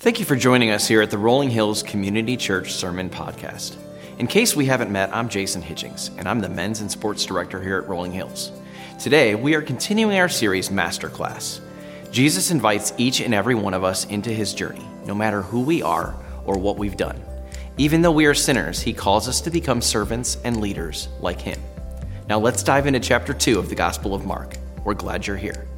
Thank you for joining us here at the Rolling Hills Community Church Sermon Podcast. In case we haven't met, I'm Jason Hitchings, and I'm the Men's and Sports Director here at Rolling Hills. Today, we are continuing our series Masterclass. Jesus invites each and every one of us into his journey, no matter who we are or what we've done. Even though we are sinners, he calls us to become servants and leaders like him. Now, let's dive into chapter 2 of the Gospel of Mark. We're glad you're here.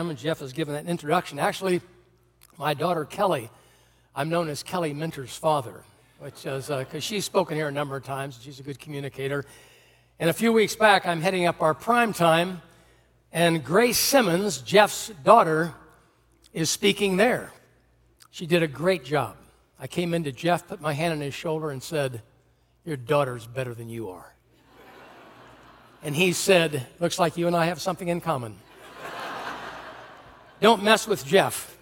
Am, and Jeff has given that introduction. Actually, my daughter Kelly, I'm known as Kelly Minter's father, which is because uh, she's spoken here a number of times. She's a good communicator. And a few weeks back, I'm heading up our prime time, and Grace Simmons, Jeff's daughter, is speaking there. She did a great job. I came into Jeff, put my hand on his shoulder, and said, Your daughter's better than you are. And he said, Looks like you and I have something in common. Don't mess with Jeff.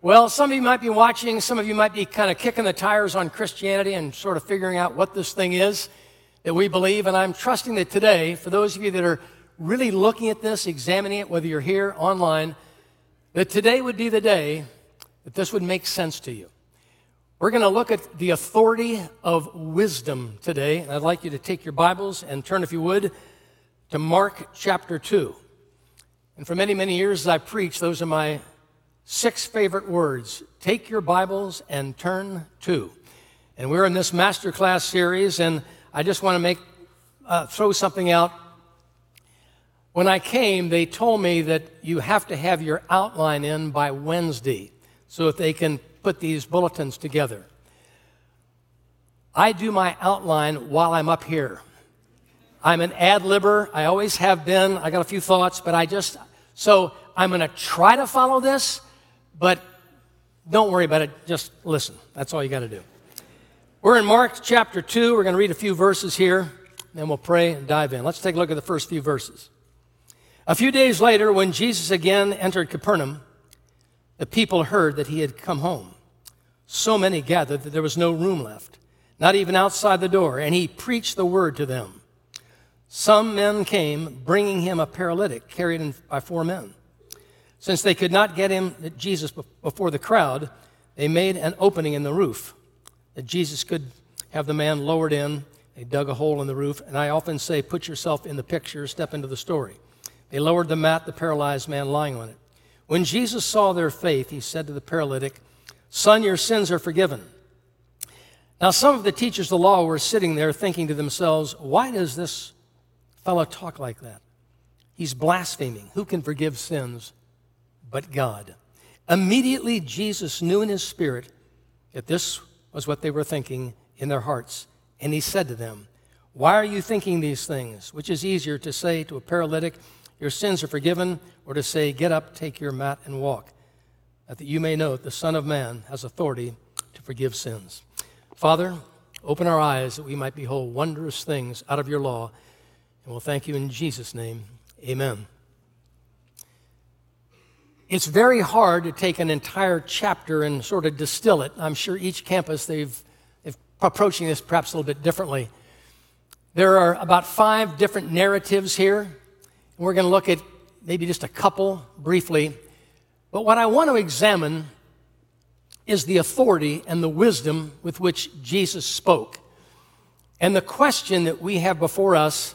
Well, some of you might be watching, some of you might be kind of kicking the tires on Christianity and sort of figuring out what this thing is that we believe. And I'm trusting that today, for those of you that are really looking at this, examining it, whether you're here online, that today would be the day that this would make sense to you. We're going to look at the authority of wisdom today. And I'd like you to take your Bibles and turn, if you would, to Mark chapter 2. And for many, many years as I preach, those are my six favorite words. Take your Bibles and turn to. And we're in this masterclass series, and I just want to make uh, throw something out. When I came, they told me that you have to have your outline in by Wednesday so that they can put these bulletins together. I do my outline while I'm up here. I'm an ad libber. I always have been. I got a few thoughts, but I just, so I'm going to try to follow this, but don't worry about it. Just listen. That's all you got to do. We're in Mark chapter 2. We're going to read a few verses here, then we'll pray and dive in. Let's take a look at the first few verses. A few days later, when Jesus again entered Capernaum, the people heard that he had come home. So many gathered that there was no room left, not even outside the door, and he preached the word to them. Some men came, bringing him a paralytic carried in by four men. Since they could not get him, Jesus, before the crowd, they made an opening in the roof that Jesus could have the man lowered in. They dug a hole in the roof, and I often say, put yourself in the picture, step into the story. They lowered the mat, the paralyzed man lying on it. When Jesus saw their faith, he said to the paralytic, Son, your sins are forgiven. Now, some of the teachers of the law were sitting there thinking to themselves, Why does this fellow talk like that? He's blaspheming. Who can forgive sins but God? Immediately, Jesus knew in his spirit that this was what they were thinking in their hearts. And he said to them, Why are you thinking these things? Which is easier to say to a paralytic, Your sins are forgiven, or to say, Get up, take your mat, and walk, that you may know that the Son of Man has authority to forgive sins. Father, open our eyes that we might behold wondrous things out of your law, and we'll thank you in Jesus' name. Amen. It's very hard to take an entire chapter and sort of distill it. I'm sure each campus, they've, approaching this perhaps a little bit differently. There are about five different narratives here. And we're going to look at maybe just a couple briefly. But what I want to examine is the authority and the wisdom with which Jesus spoke. And the question that we have before us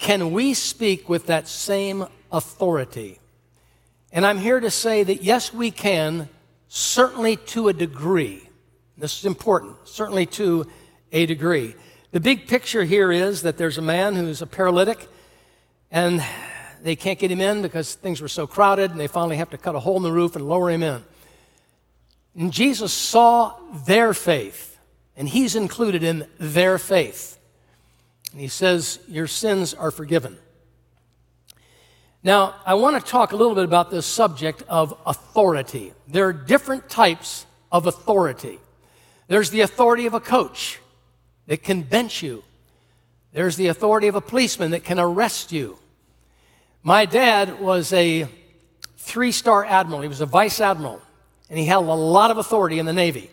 can we speak with that same authority? And I'm here to say that yes, we can, certainly to a degree. This is important, certainly to a degree. The big picture here is that there's a man who's a paralytic, and they can't get him in because things were so crowded, and they finally have to cut a hole in the roof and lower him in. And Jesus saw their faith, and he's included in their faith. And he says, Your sins are forgiven. Now, I want to talk a little bit about this subject of authority. There are different types of authority. There's the authority of a coach that can bench you. There's the authority of a policeman that can arrest you. My dad was a three star admiral, he was a vice admiral, and he held a lot of authority in the Navy.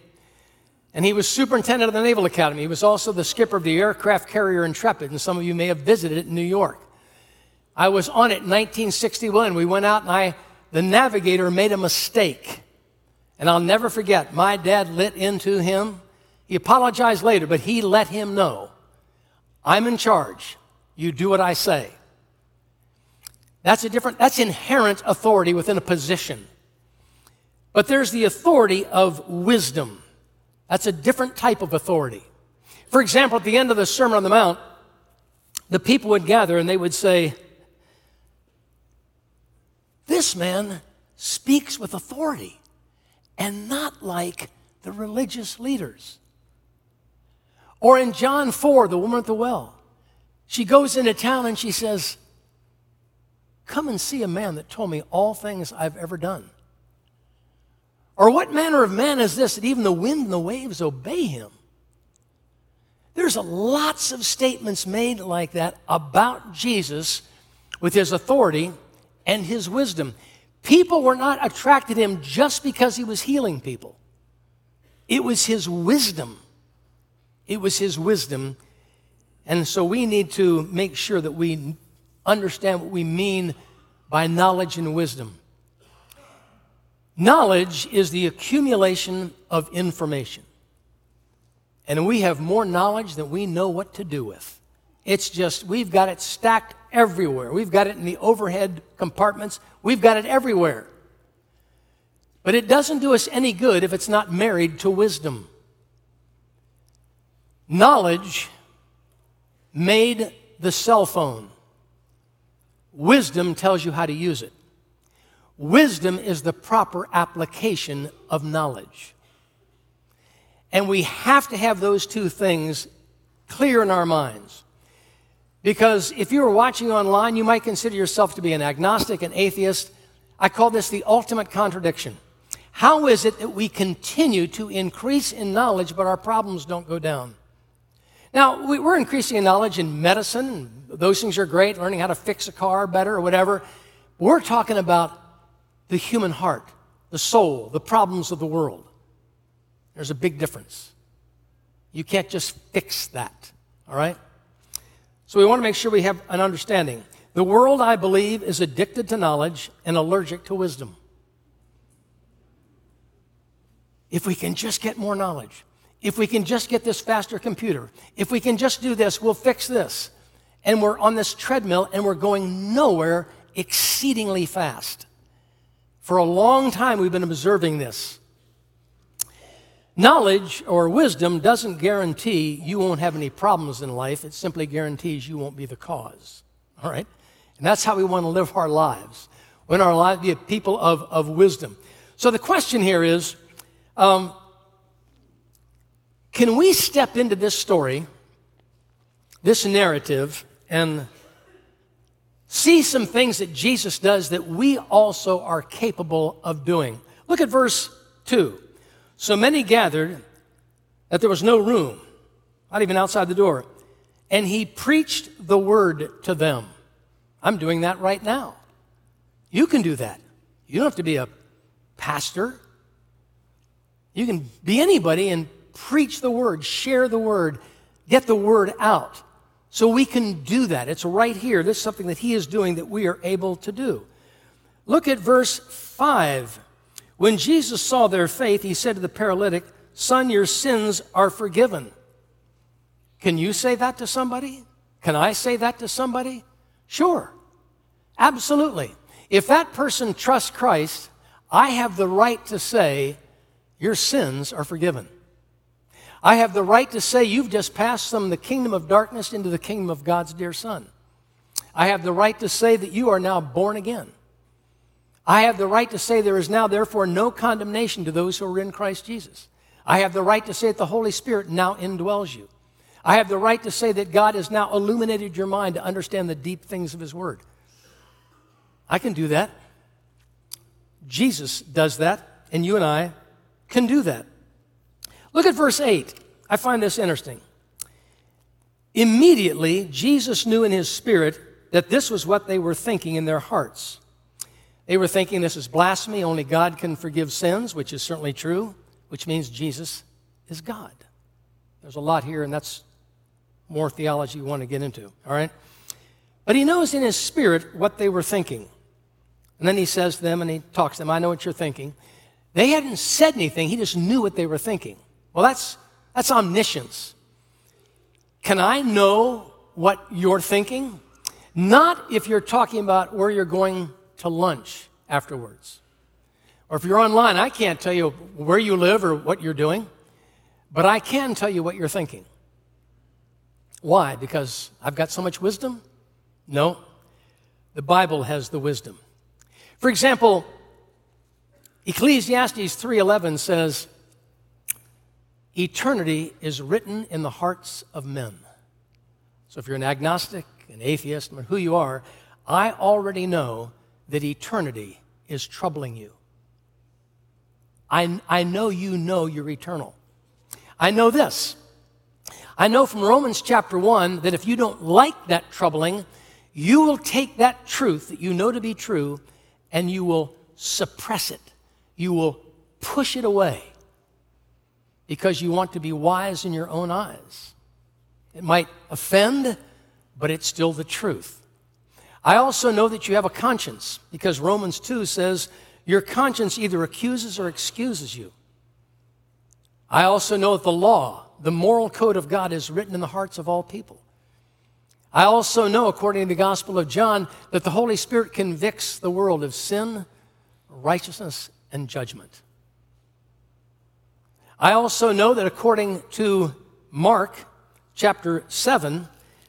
And he was superintendent of the Naval Academy. He was also the skipper of the aircraft carrier Intrepid, and some of you may have visited it in New York. I was on it in 1961. We went out, and I, the navigator made a mistake. And I'll never forget, my dad lit into him. He apologized later, but he let him know I'm in charge. You do what I say. That's a different, that's inherent authority within a position. But there's the authority of wisdom. That's a different type of authority. For example, at the end of the Sermon on the Mount, the people would gather and they would say, This man speaks with authority and not like the religious leaders. Or in John 4, the woman at the well, she goes into town and she says, Come and see a man that told me all things I've ever done. Or what manner of man is this that even the wind and the waves obey him? There's lots of statements made like that about Jesus with his authority and his wisdom. People were not attracted to him just because he was healing people. It was his wisdom. It was his wisdom. And so we need to make sure that we understand what we mean by knowledge and wisdom. Knowledge is the accumulation of information. And we have more knowledge than we know what to do with. It's just, we've got it stacked everywhere. We've got it in the overhead compartments, we've got it everywhere. But it doesn't do us any good if it's not married to wisdom. Knowledge made the cell phone. Wisdom tells you how to use it. Wisdom is the proper application of knowledge. And we have to have those two things clear in our minds. Because if you were watching online, you might consider yourself to be an agnostic, an atheist. I call this the ultimate contradiction. How is it that we continue to increase in knowledge, but our problems don't go down? Now, we're increasing in knowledge in medicine. Those things are great, learning how to fix a car better or whatever. We're talking about the human heart, the soul, the problems of the world. There's a big difference. You can't just fix that, all right? So we want to make sure we have an understanding. The world, I believe, is addicted to knowledge and allergic to wisdom. If we can just get more knowledge, if we can just get this faster computer, if we can just do this, we'll fix this. And we're on this treadmill and we're going nowhere exceedingly fast. For a long time, we've been observing this. Knowledge or wisdom doesn't guarantee you won't have any problems in life, it simply guarantees you won't be the cause. All right? And that's how we want to live our lives. Want our lives be people of, of wisdom. So the question here is um, can we step into this story, this narrative, and see some things that Jesus does that we also are capable of doing? Look at verse 2. So many gathered that there was no room, not even outside the door, and he preached the word to them. I'm doing that right now. You can do that. You don't have to be a pastor. You can be anybody and preach the word, share the word, get the word out. So we can do that. It's right here. This is something that he is doing that we are able to do. Look at verse 5. When Jesus saw their faith, he said to the paralytic, Son, your sins are forgiven. Can you say that to somebody? Can I say that to somebody? Sure. Absolutely. If that person trusts Christ, I have the right to say, Your sins are forgiven. I have the right to say you've just passed from the kingdom of darkness into the kingdom of God's dear Son. I have the right to say that you are now born again. I have the right to say there is now, therefore, no condemnation to those who are in Christ Jesus. I have the right to say that the Holy Spirit now indwells you. I have the right to say that God has now illuminated your mind to understand the deep things of His Word. I can do that. Jesus does that, and you and I can do that. Look at verse 8. I find this interesting. Immediately, Jesus knew in his spirit that this was what they were thinking in their hearts. They were thinking this is blasphemy, only God can forgive sins, which is certainly true, which means Jesus is God. There's a lot here, and that's more theology you want to get into, all right? But he knows in his spirit what they were thinking. And then he says to them, and he talks to them, I know what you're thinking. They hadn't said anything, he just knew what they were thinking. Well, that's, that's omniscience. Can I know what you're thinking? Not if you're talking about where you're going to lunch afterwards. Or if you're online, I can't tell you where you live or what you're doing, but I can tell you what you're thinking. Why? Because I've got so much wisdom? No. The Bible has the wisdom. For example, Ecclesiastes 3:11 says, "Eternity is written in the hearts of men." So if you're an agnostic, an atheist, no matter who you are, I already know that eternity is troubling you. I, I know you know you're eternal. I know this. I know from Romans chapter 1 that if you don't like that troubling, you will take that truth that you know to be true and you will suppress it. You will push it away because you want to be wise in your own eyes. It might offend, but it's still the truth. I also know that you have a conscience because Romans 2 says your conscience either accuses or excuses you. I also know that the law, the moral code of God, is written in the hearts of all people. I also know, according to the Gospel of John, that the Holy Spirit convicts the world of sin, righteousness, and judgment. I also know that according to Mark chapter 7,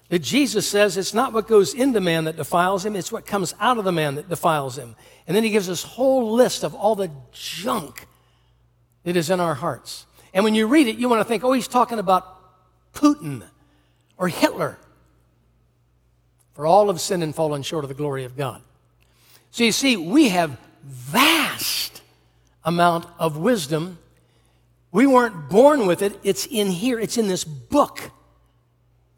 that Jesus says it's not what goes into man that defiles him, it's what comes out of the man that defiles him. And then he gives this whole list of all the junk that is in our hearts. And when you read it, you want to think, oh, he's talking about Putin or Hitler. For all have sinned and fallen short of the glory of God. So you see, we have vast amount of wisdom. We weren't born with it. It's in here. It's in this book.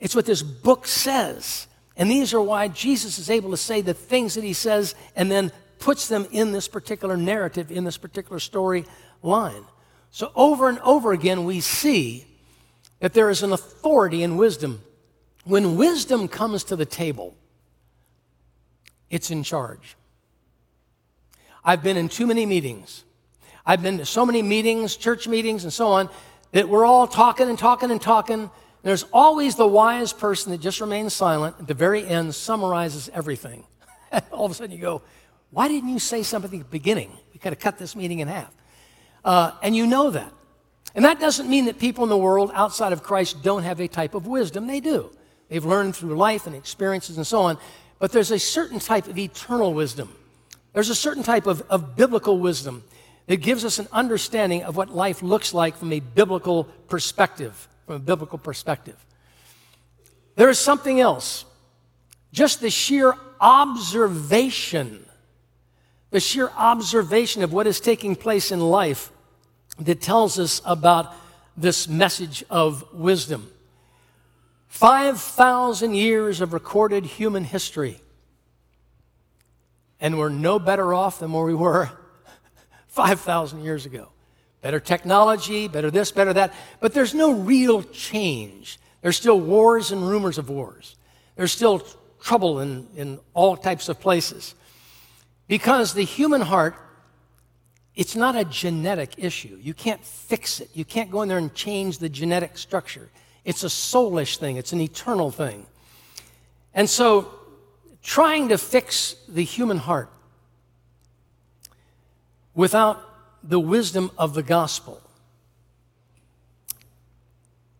It's what this book says. And these are why Jesus is able to say the things that he says and then puts them in this particular narrative, in this particular story line. So over and over again, we see that there is an authority in wisdom. When wisdom comes to the table, it's in charge. I've been in too many meetings. I've been to so many meetings, church meetings, and so on, that we're all talking and talking and talking, And there's always the wise person that just remains silent at the very end, summarizes everything. All of a sudden you go, why didn't you say something at the beginning? We could have cut this meeting in half. Uh, and you know that. And that doesn't mean that people in the world outside of Christ don't have a type of wisdom. They do. They've learned through life and experiences and so on. But there's a certain type of eternal wisdom. There's a certain type of, of biblical wisdom that gives us an understanding of what life looks like from a biblical perspective from a biblical perspective. There is something else. Just the sheer observation, the sheer observation of what is taking place in life that tells us about this message of wisdom. 5,000 years of recorded human history. And we're no better off than where we were 5,000 years ago better technology, better this, better that. But there's no real change. There's still wars and rumors of wars. There's still trouble in, in all types of places. Because the human heart, it's not a genetic issue. You can't fix it. You can't go in there and change the genetic structure. It's a soulish thing, it's an eternal thing. And so, trying to fix the human heart without the wisdom of the gospel.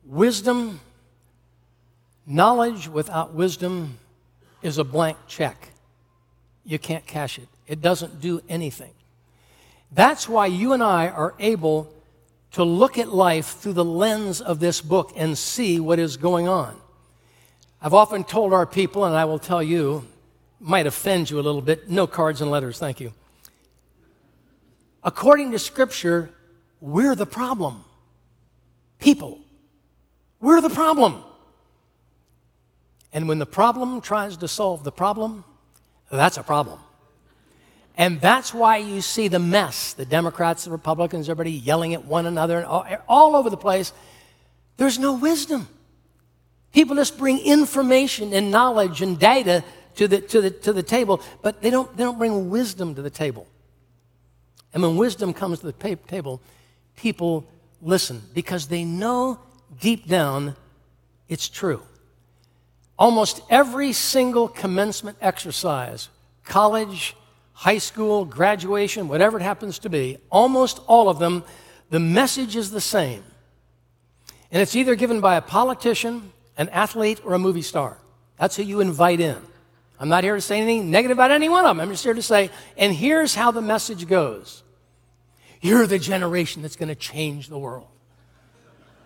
Wisdom, knowledge without wisdom is a blank check. You can't cash it. It doesn't do anything. That's why you and I are able to look at life through the lens of this book and see what is going on. I've often told our people, and I will tell you, might offend you a little bit, no cards and letters, thank you. According to Scripture, we're the problem. People. We're the problem. And when the problem tries to solve the problem, that's a problem. And that's why you see the mess the Democrats, the Republicans, everybody yelling at one another all, all over the place. There's no wisdom. People just bring information and knowledge and data to the, to the, to the table, but they don't, they don't bring wisdom to the table. And when wisdom comes to the table, people listen because they know deep down it's true. Almost every single commencement exercise, college, high school, graduation, whatever it happens to be, almost all of them, the message is the same. And it's either given by a politician, an athlete, or a movie star. That's who you invite in. I'm not here to say anything negative about any one of them. I'm just here to say, and here's how the message goes You're the generation that's going to change the world.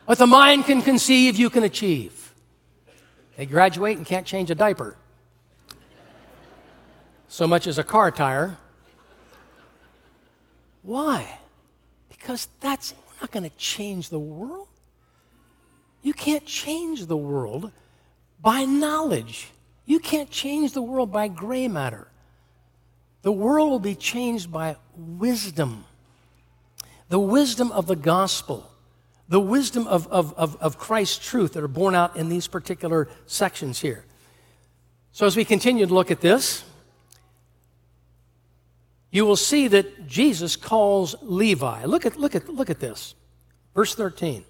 What the mind can conceive, you can achieve. They graduate and can't change a diaper. So much as a car tire. Why? Because that's we're not going to change the world. You can't change the world by knowledge. You can't change the world by gray matter. The world will be changed by wisdom. The wisdom of the gospel the wisdom of, of, of, of Christ's truth that are borne out in these particular sections here. So, as we continue to look at this, you will see that Jesus calls Levi. Look at, look at, look at this. Verse 13.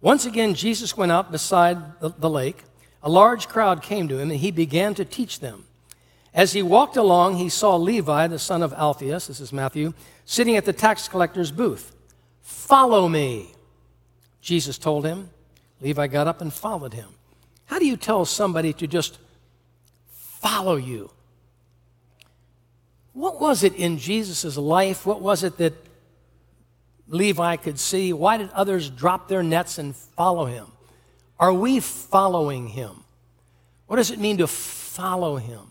Once again, Jesus went out beside the, the lake. A large crowd came to him, and he began to teach them. As he walked along, he saw Levi, the son of Alphaeus, this is Matthew, sitting at the tax collector's booth. Follow me, Jesus told him. Levi got up and followed him. How do you tell somebody to just follow you? What was it in Jesus' life? What was it that Levi could see? Why did others drop their nets and follow him? Are we following him? What does it mean to follow him?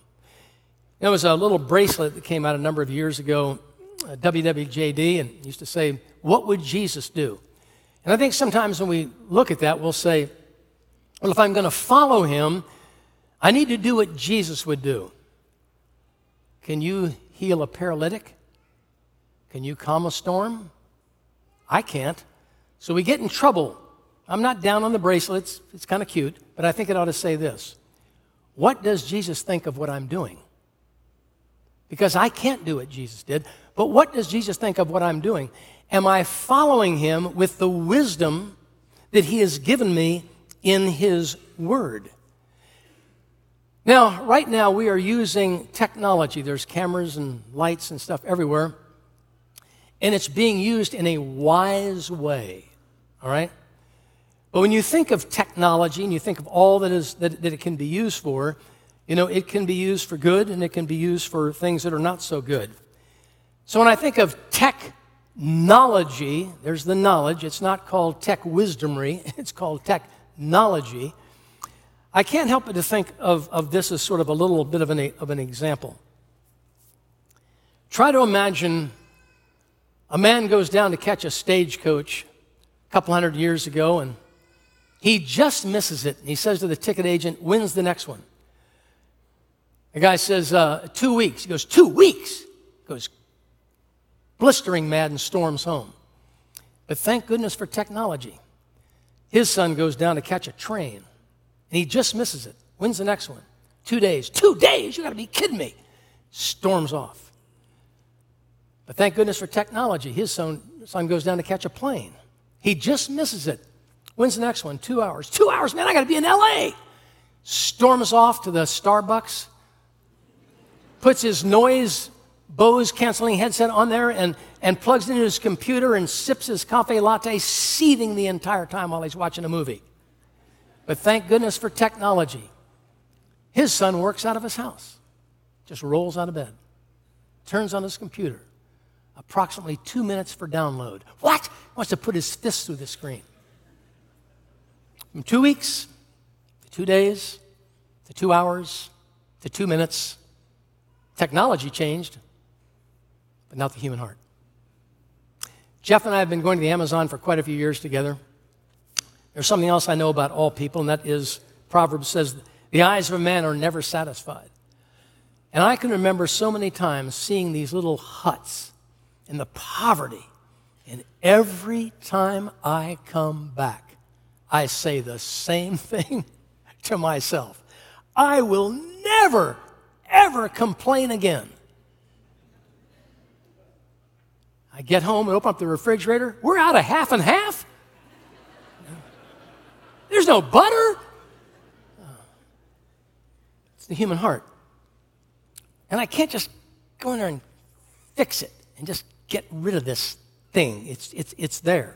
There was a little bracelet that came out a number of years ago, uh, WWJD, and used to say, What would Jesus do? And I think sometimes when we look at that, we'll say, well, if I'm going to follow him, I need to do what Jesus would do. Can you heal a paralytic? Can you calm a storm? I can't. So we get in trouble. I'm not down on the bracelets, it's kind of cute, but I think it ought to say this What does Jesus think of what I'm doing? Because I can't do what Jesus did, but what does Jesus think of what I'm doing? Am I following him with the wisdom that he has given me in his word? Now, right now, we are using technology. There's cameras and lights and stuff everywhere, and it's being used in a wise way, all right? But when you think of technology and you think of all that, is, that, that it can be used for, you know, it can be used for good and it can be used for things that are not so good. So when I think of technology, there's the knowledge. It's not called tech wisdomry, it's called technology. I can't help but to think of, of this as sort of a little bit of an, of an example. Try to imagine a man goes down to catch a stagecoach a couple hundred years ago and he just misses it. And he says to the ticket agent, When's the next one? The guy says, uh, Two weeks. He goes, Two weeks? He goes, blistering mad and storms home. But thank goodness for technology. His son goes down to catch a train, and he just misses it. When's the next one? Two days. Two days? You got to be kidding me. Storms off. But thank goodness for technology. His son, son goes down to catch a plane. He just misses it. When's the next one? Two hours. Two hours, man, I got to be in LA. Storms off to the Starbucks, puts his noise Bose canceling headset on there and, and plugs into his computer and sips his cafe latte, seething the entire time while he's watching a movie. But thank goodness for technology. His son works out of his house, just rolls out of bed. turns on his computer. Approximately two minutes for download. What? Wants to put his fist through the screen. From two weeks to two days to two hours to two minutes, technology changed, but not the human heart. Jeff and I have been going to the Amazon for quite a few years together. There's something else I know about all people, and that is Proverbs says, The eyes of a man are never satisfied. And I can remember so many times seeing these little huts and the poverty. And every time I come back, I say the same thing to myself I will never, ever complain again. I get home and open up the refrigerator. We're out of half and half. There's no butter. It's the human heart. And I can't just go in there and fix it and just get rid of this thing. It's, it's, it's there.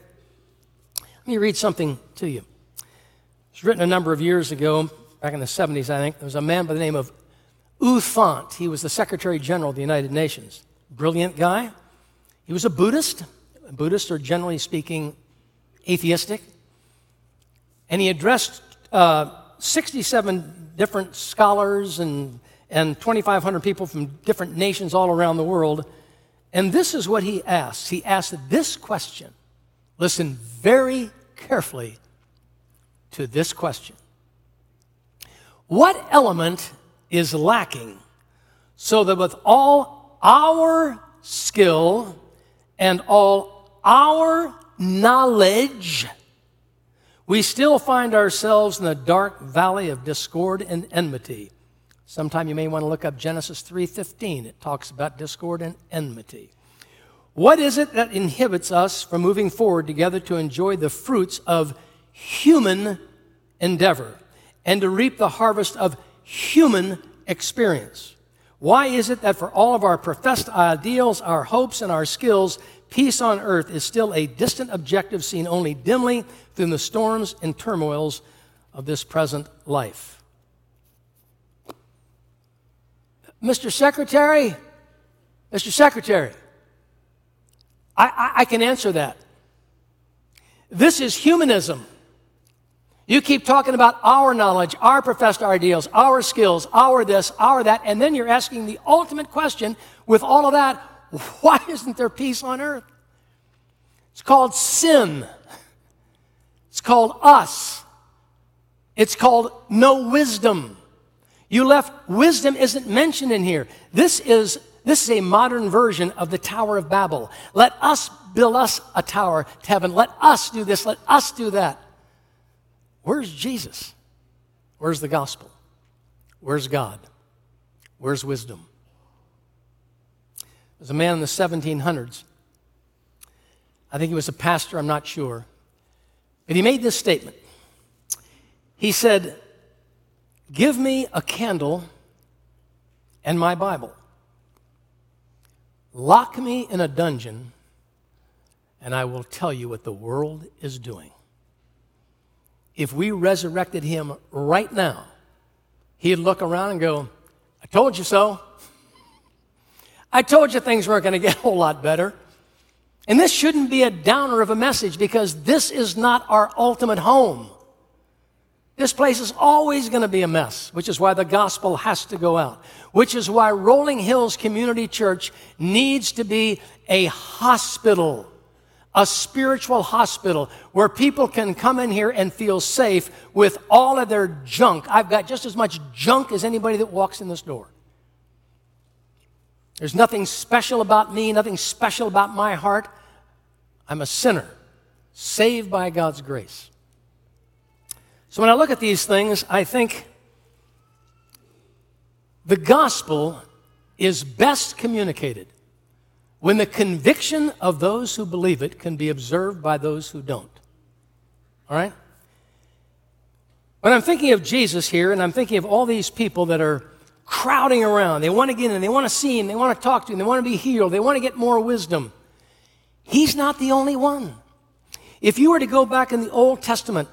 Let me read something to you. It's written a number of years ago, back in the 70s, I think. There was a man by the name of U Thant. He was the Secretary General of the United Nations. Brilliant guy. He was a Buddhist. Buddhists are generally speaking atheistic. And he addressed uh, 67 different scholars and, and 2,500 people from different nations all around the world. And this is what he asked. He asked this question. Listen very carefully to this question What element is lacking so that with all our skill and all our knowledge, we still find ourselves in the dark valley of discord and enmity. Sometime you may want to look up Genesis 3:15. It talks about discord and enmity. What is it that inhibits us from moving forward together to enjoy the fruits of human endeavor and to reap the harvest of human experience? Why is it that for all of our professed ideals, our hopes, and our skills, peace on earth is still a distant objective seen only dimly through the storms and turmoils of this present life? Mr. Secretary, Mr. Secretary, I, I, I can answer that. This is humanism. You keep talking about our knowledge, our professed ideals, our skills, our this, our that, and then you're asking the ultimate question with all of that why isn't there peace on earth? It's called sin. It's called us. It's called no wisdom. You left wisdom isn't mentioned in here. This is this is a modern version of the Tower of Babel. Let us build us a tower to heaven. Let us do this. Let us do that. Where's Jesus? Where's the gospel? Where's God? Where's wisdom? There's a man in the 1700s. I think he was a pastor, I'm not sure. But he made this statement. He said, Give me a candle and my Bible. Lock me in a dungeon, and I will tell you what the world is doing if we resurrected him right now, he'd look around and go, I told you so. I told you things weren't going to get a whole lot better. And this shouldn't be a downer of a message because this is not our ultimate home. This place is always going to be a mess, which is why the gospel has to go out, which is why Rolling Hills Community Church needs to be a hospital a spiritual hospital where people can come in here and feel safe with all of their junk. I've got just as much junk as anybody that walks in this door. There's nothing special about me, nothing special about my heart. I'm a sinner, saved by God's grace. So when I look at these things, I think the gospel is best communicated when the conviction of those who believe it can be observed by those who don't. All right? When I'm thinking of Jesus here, and I'm thinking of all these people that are crowding around, they want to get in, they want to see him, they want to talk to him, they want to be healed, they want to get more wisdom. He's not the only one. If you were to go back in the Old Testament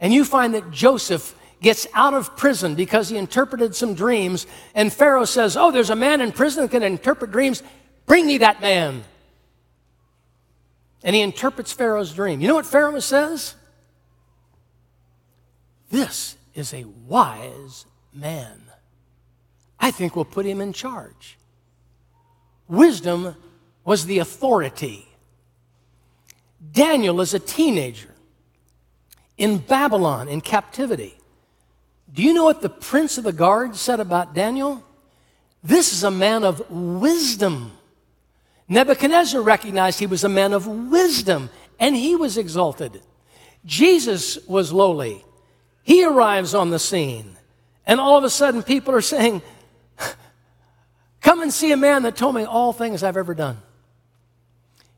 and you find that Joseph gets out of prison because he interpreted some dreams, and Pharaoh says, Oh, there's a man in prison that can interpret dreams. Bring me that man. And he interprets Pharaoh's dream. You know what Pharaoh says? This is a wise man. I think we'll put him in charge. Wisdom was the authority. Daniel is a teenager in Babylon in captivity. Do you know what the prince of the guard said about Daniel? This is a man of wisdom. Nebuchadnezzar recognized he was a man of wisdom and he was exalted. Jesus was lowly. He arrives on the scene, and all of a sudden people are saying, Come and see a man that told me all things I've ever done.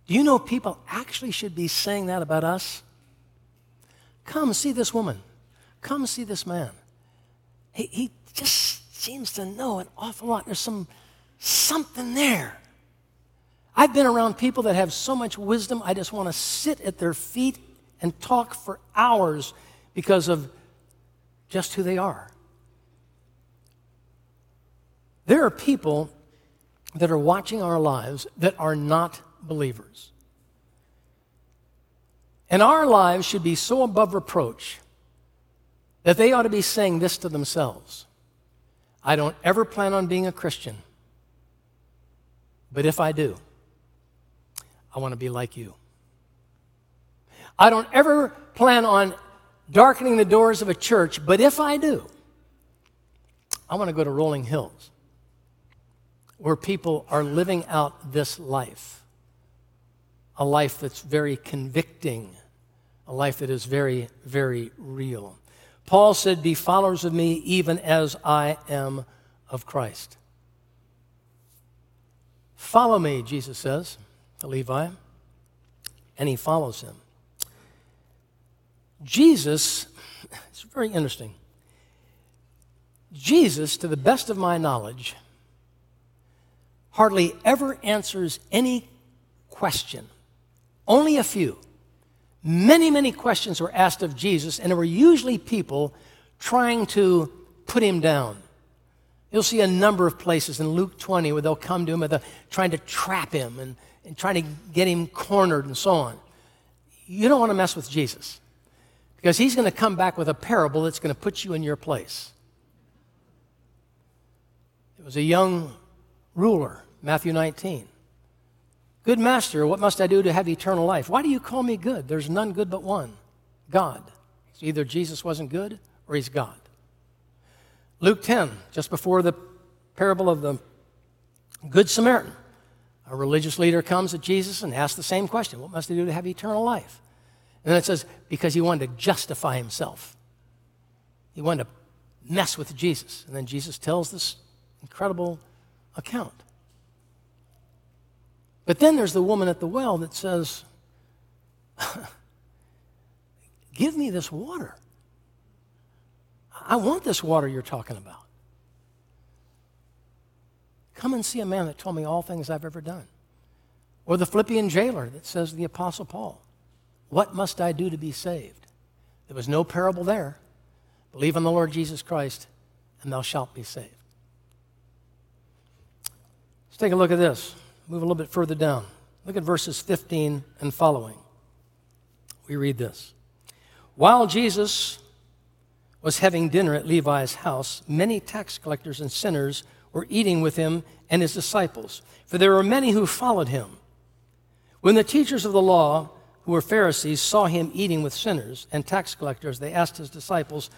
Do you know people actually should be saying that about us? Come see this woman. Come see this man. He, he just seems to know an awful lot. There's some something there. I've been around people that have so much wisdom, I just want to sit at their feet and talk for hours because of just who they are. There are people that are watching our lives that are not believers. And our lives should be so above reproach that they ought to be saying this to themselves I don't ever plan on being a Christian, but if I do, I want to be like you. I don't ever plan on darkening the doors of a church, but if I do, I want to go to Rolling Hills where people are living out this life a life that's very convicting, a life that is very, very real. Paul said, Be followers of me even as I am of Christ. Follow me, Jesus says to Levi, and he follows him. Jesus, it's very interesting. Jesus, to the best of my knowledge, hardly ever answers any question, only a few. Many, many questions were asked of Jesus, and there were usually people trying to put him down. You'll see a number of places in Luke 20 where they'll come to him they're trying to trap him and, and trying to get him cornered and so on. You don't want to mess with Jesus because he's going to come back with a parable that's going to put you in your place. It was a young ruler, Matthew 19. Good master, what must I do to have eternal life? Why do you call me good? There's none good but one God. So either Jesus wasn't good or he's God. Luke 10, just before the parable of the Good Samaritan, a religious leader comes to Jesus and asks the same question What must I do to have eternal life? And then it says, because he wanted to justify himself. He wanted to mess with Jesus. And then Jesus tells this incredible account. But then there's the woman at the well that says, Give me this water. I want this water you're talking about. Come and see a man that told me all things I've ever done. Or the Philippian jailer that says to the Apostle Paul. What must I do to be saved? There was no parable there. Believe on the Lord Jesus Christ, and thou shalt be saved. Let's take a look at this. Move a little bit further down. Look at verses 15 and following. We read this. While Jesus was having dinner at Levi's house, many tax collectors and sinners were eating with him and his disciples, for there were many who followed him. When the teachers of the law who were Pharisees, saw him eating with sinners and tax collectors, they asked his disciples,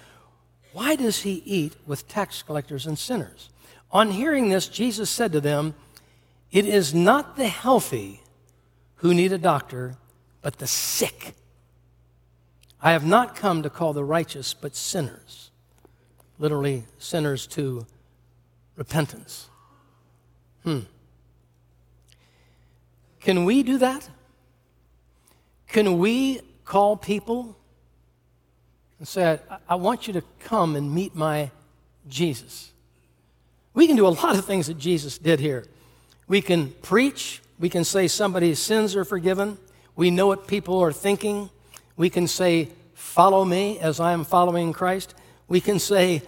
Why does he eat with tax collectors and sinners? On hearing this, Jesus said to them, It is not the healthy who need a doctor, but the sick. I have not come to call the righteous, but sinners. Literally, sinners to repentance. Hmm. Can we do that? Can we call people and say, I, I want you to come and meet my Jesus? We can do a lot of things that Jesus did here. We can preach, we can say somebody's sins are forgiven, we know what people are thinking, we can say, Follow me as I am following Christ. we can say,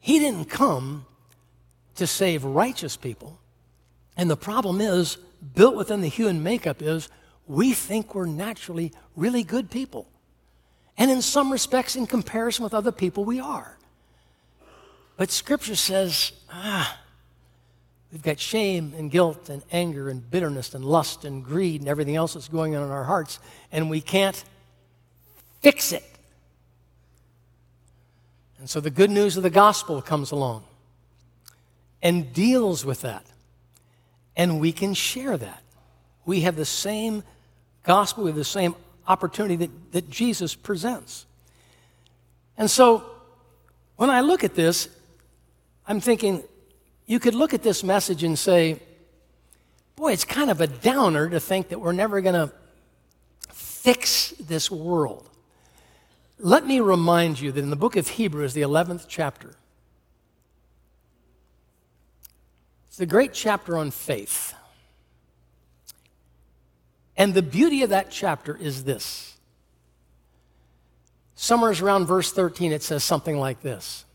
He didn't come to save righteous people. And the problem is, built within the human makeup is, we think we're naturally really good people. And in some respects, in comparison with other people, we are. But Scripture says, ah, we've got shame and guilt and anger and bitterness and lust and greed and everything else that's going on in our hearts, and we can't fix it. And so the good news of the gospel comes along and deals with that. And we can share that. We have the same gospel, we have the same opportunity that, that Jesus presents. And so when I look at this, I'm thinking you could look at this message and say, boy, it's kind of a downer to think that we're never going to fix this world. Let me remind you that in the book of Hebrews, the 11th chapter, it's the great chapter on faith. And the beauty of that chapter is this. Somewhere around verse 13, it says something like this.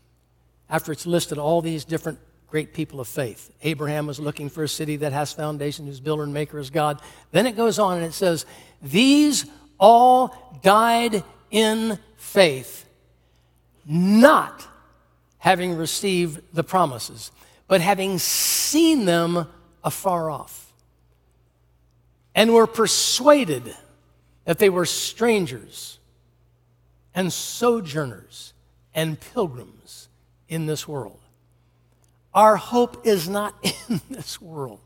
After it's listed all these different great people of faith. Abraham was looking for a city that has foundation, whose builder and maker is God. Then it goes on and it says, These all died in faith, not having received the promises, but having seen them afar off, and were persuaded that they were strangers and sojourners and pilgrims in this world. Our hope is not in this world.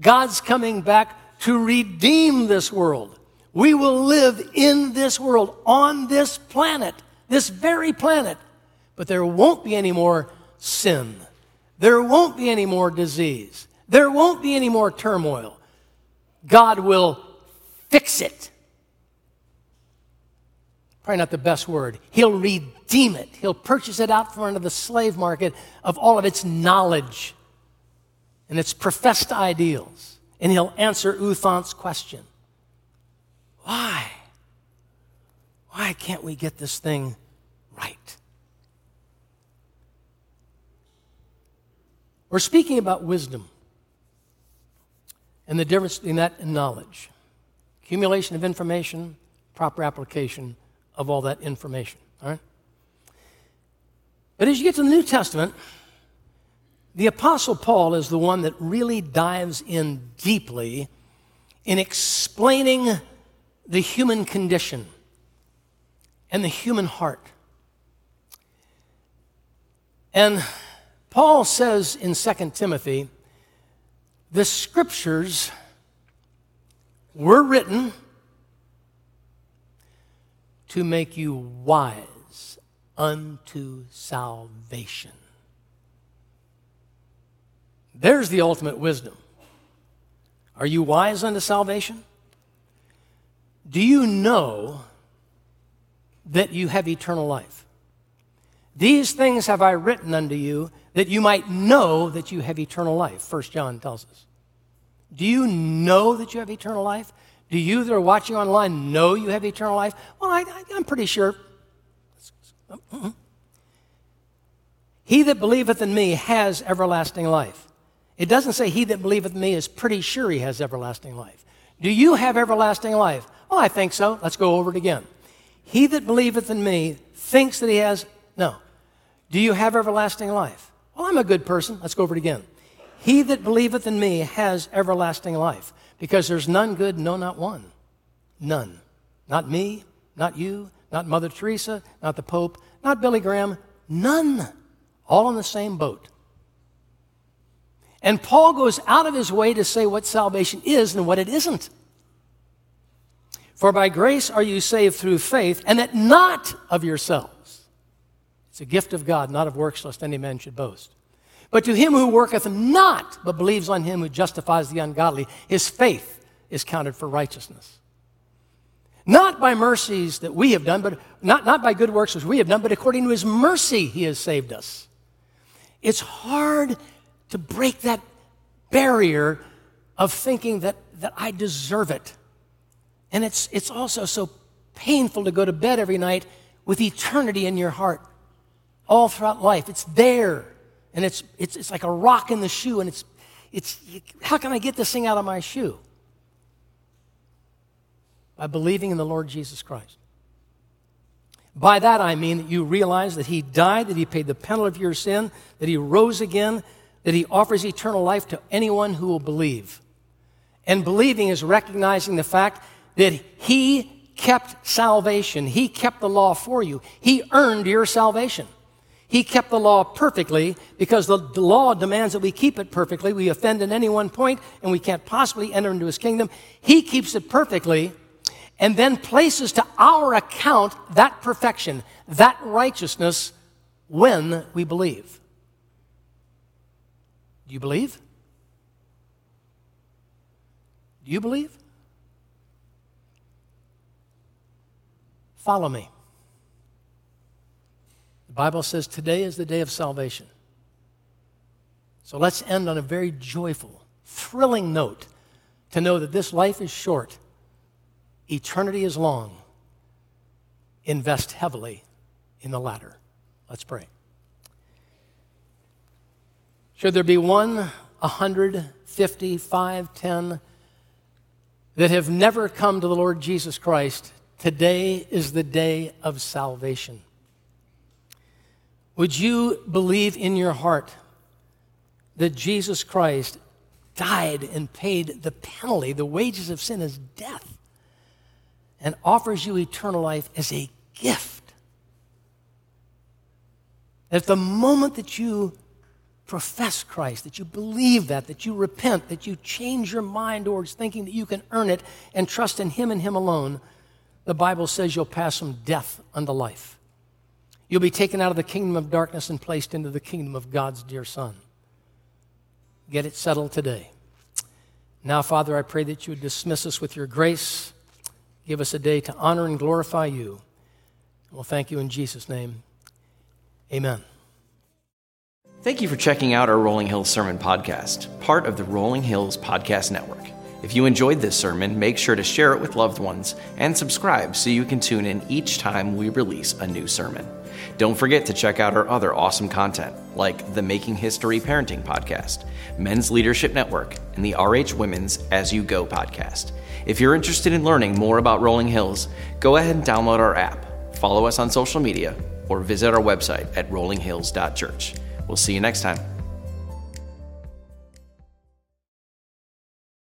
God's coming back to redeem this world. We will live in this world, on this planet, this very planet. But there won't be any more sin. There won't be any more disease. There won't be any more turmoil. God will fix it. Probably not the best word. He'll redeem it. He'll purchase it out from under the slave market of all of its knowledge and its professed ideals. And he'll answer U Thant's question. Why? Why can't we get this thing right? We're speaking about wisdom and the difference between that and knowledge. Accumulation of information, proper application of all that information. All right? But as you get to the New Testament, the Apostle Paul is the one that really dives in deeply in explaining the human condition and the human heart. And Paul says in 2 Timothy, the scriptures were written to make you wise unto salvation. There's the ultimate wisdom. Are you wise unto salvation? Do you know that you have eternal life? These things have I written unto you that you might know that you have eternal life, First John tells us. Do you know that you have eternal life? Do you that are watching online know you have eternal life? Well, I, am pretty sure. Uh-uh. He that believeth in me has everlasting life. It doesn't say he that believeth in me is pretty sure he has everlasting life. Do you have everlasting life? Oh, I think so. Let's go over it again. He that believeth in me thinks that he has. No. Do you have everlasting life? Well, I'm a good person. Let's go over it again. He that believeth in me has everlasting life, because there's none good, no, not one. None. Not me, not you, not Mother Teresa, not the Pope, not Billy Graham. None. All in the same boat. And Paul goes out of his way to say what salvation is and what it isn't. For by grace are you saved through faith, and that not of yourselves. It's a gift of God, not of works, lest any man should boast. But to him who worketh not, but believes on him who justifies the ungodly, his faith is counted for righteousness. Not by mercies that we have done, but not, not by good works which we have done, but according to his mercy he has saved us. It's hard to break that barrier of thinking that, that I deserve it. And it's, it's also so painful to go to bed every night with eternity in your heart all throughout life. It's there. And it's, it's, it's like a rock in the shoe. And it's, it's, how can I get this thing out of my shoe? By believing in the Lord Jesus Christ. By that I mean that you realize that He died, that He paid the penalty of your sin, that He rose again, that He offers eternal life to anyone who will believe. And believing is recognizing the fact that He kept salvation, He kept the law for you, He earned your salvation. He kept the law perfectly because the, law demands that we keep it perfectly. We offend at any one point and we can't possibly enter into his kingdom. He keeps it perfectly and then places to our account that perfection, that righteousness when we believe. Do you believe? Do you believe? Follow me. Bible says today is the day of salvation. So let's end on a very joyful, thrilling note to know that this life is short Eternity is long. Invest heavily in the latter. Let's pray. Should there be one, a hundred, fifty, five, ten that have never come to the Lord Jesus Christ, today is the day of salvation. Would you believe in your heart that Jesus Christ died and paid the penalty? The wages of sin is death and offers you eternal life as a gift. At the moment that you profess Christ, that you believe that, that you repent, that you change your mind towards thinking that you can earn it and trust in Him and Him alone, the Bible says you'll pass from death unto life. You'll be taken out of the kingdom of darkness and placed into the kingdom of God's dear Son. Get it settled today. Now, Father, I pray that you would dismiss us with your grace. Give us a day to honor and glorify you. We'll thank you in Jesus' name. Amen. Thank you for checking out our Rolling Hills Sermon Podcast, part of the Rolling Hills Podcast Network. If you enjoyed this sermon, make sure to share it with loved ones and subscribe so you can tune in each time we release a new sermon. Don't forget to check out our other awesome content, like the Making History Parenting Podcast, Men's Leadership Network, and the RH Women's As You Go podcast. If you're interested in learning more about Rolling Hills, go ahead and download our app, follow us on social media, or visit our website at rollinghills.church. We'll see you next time.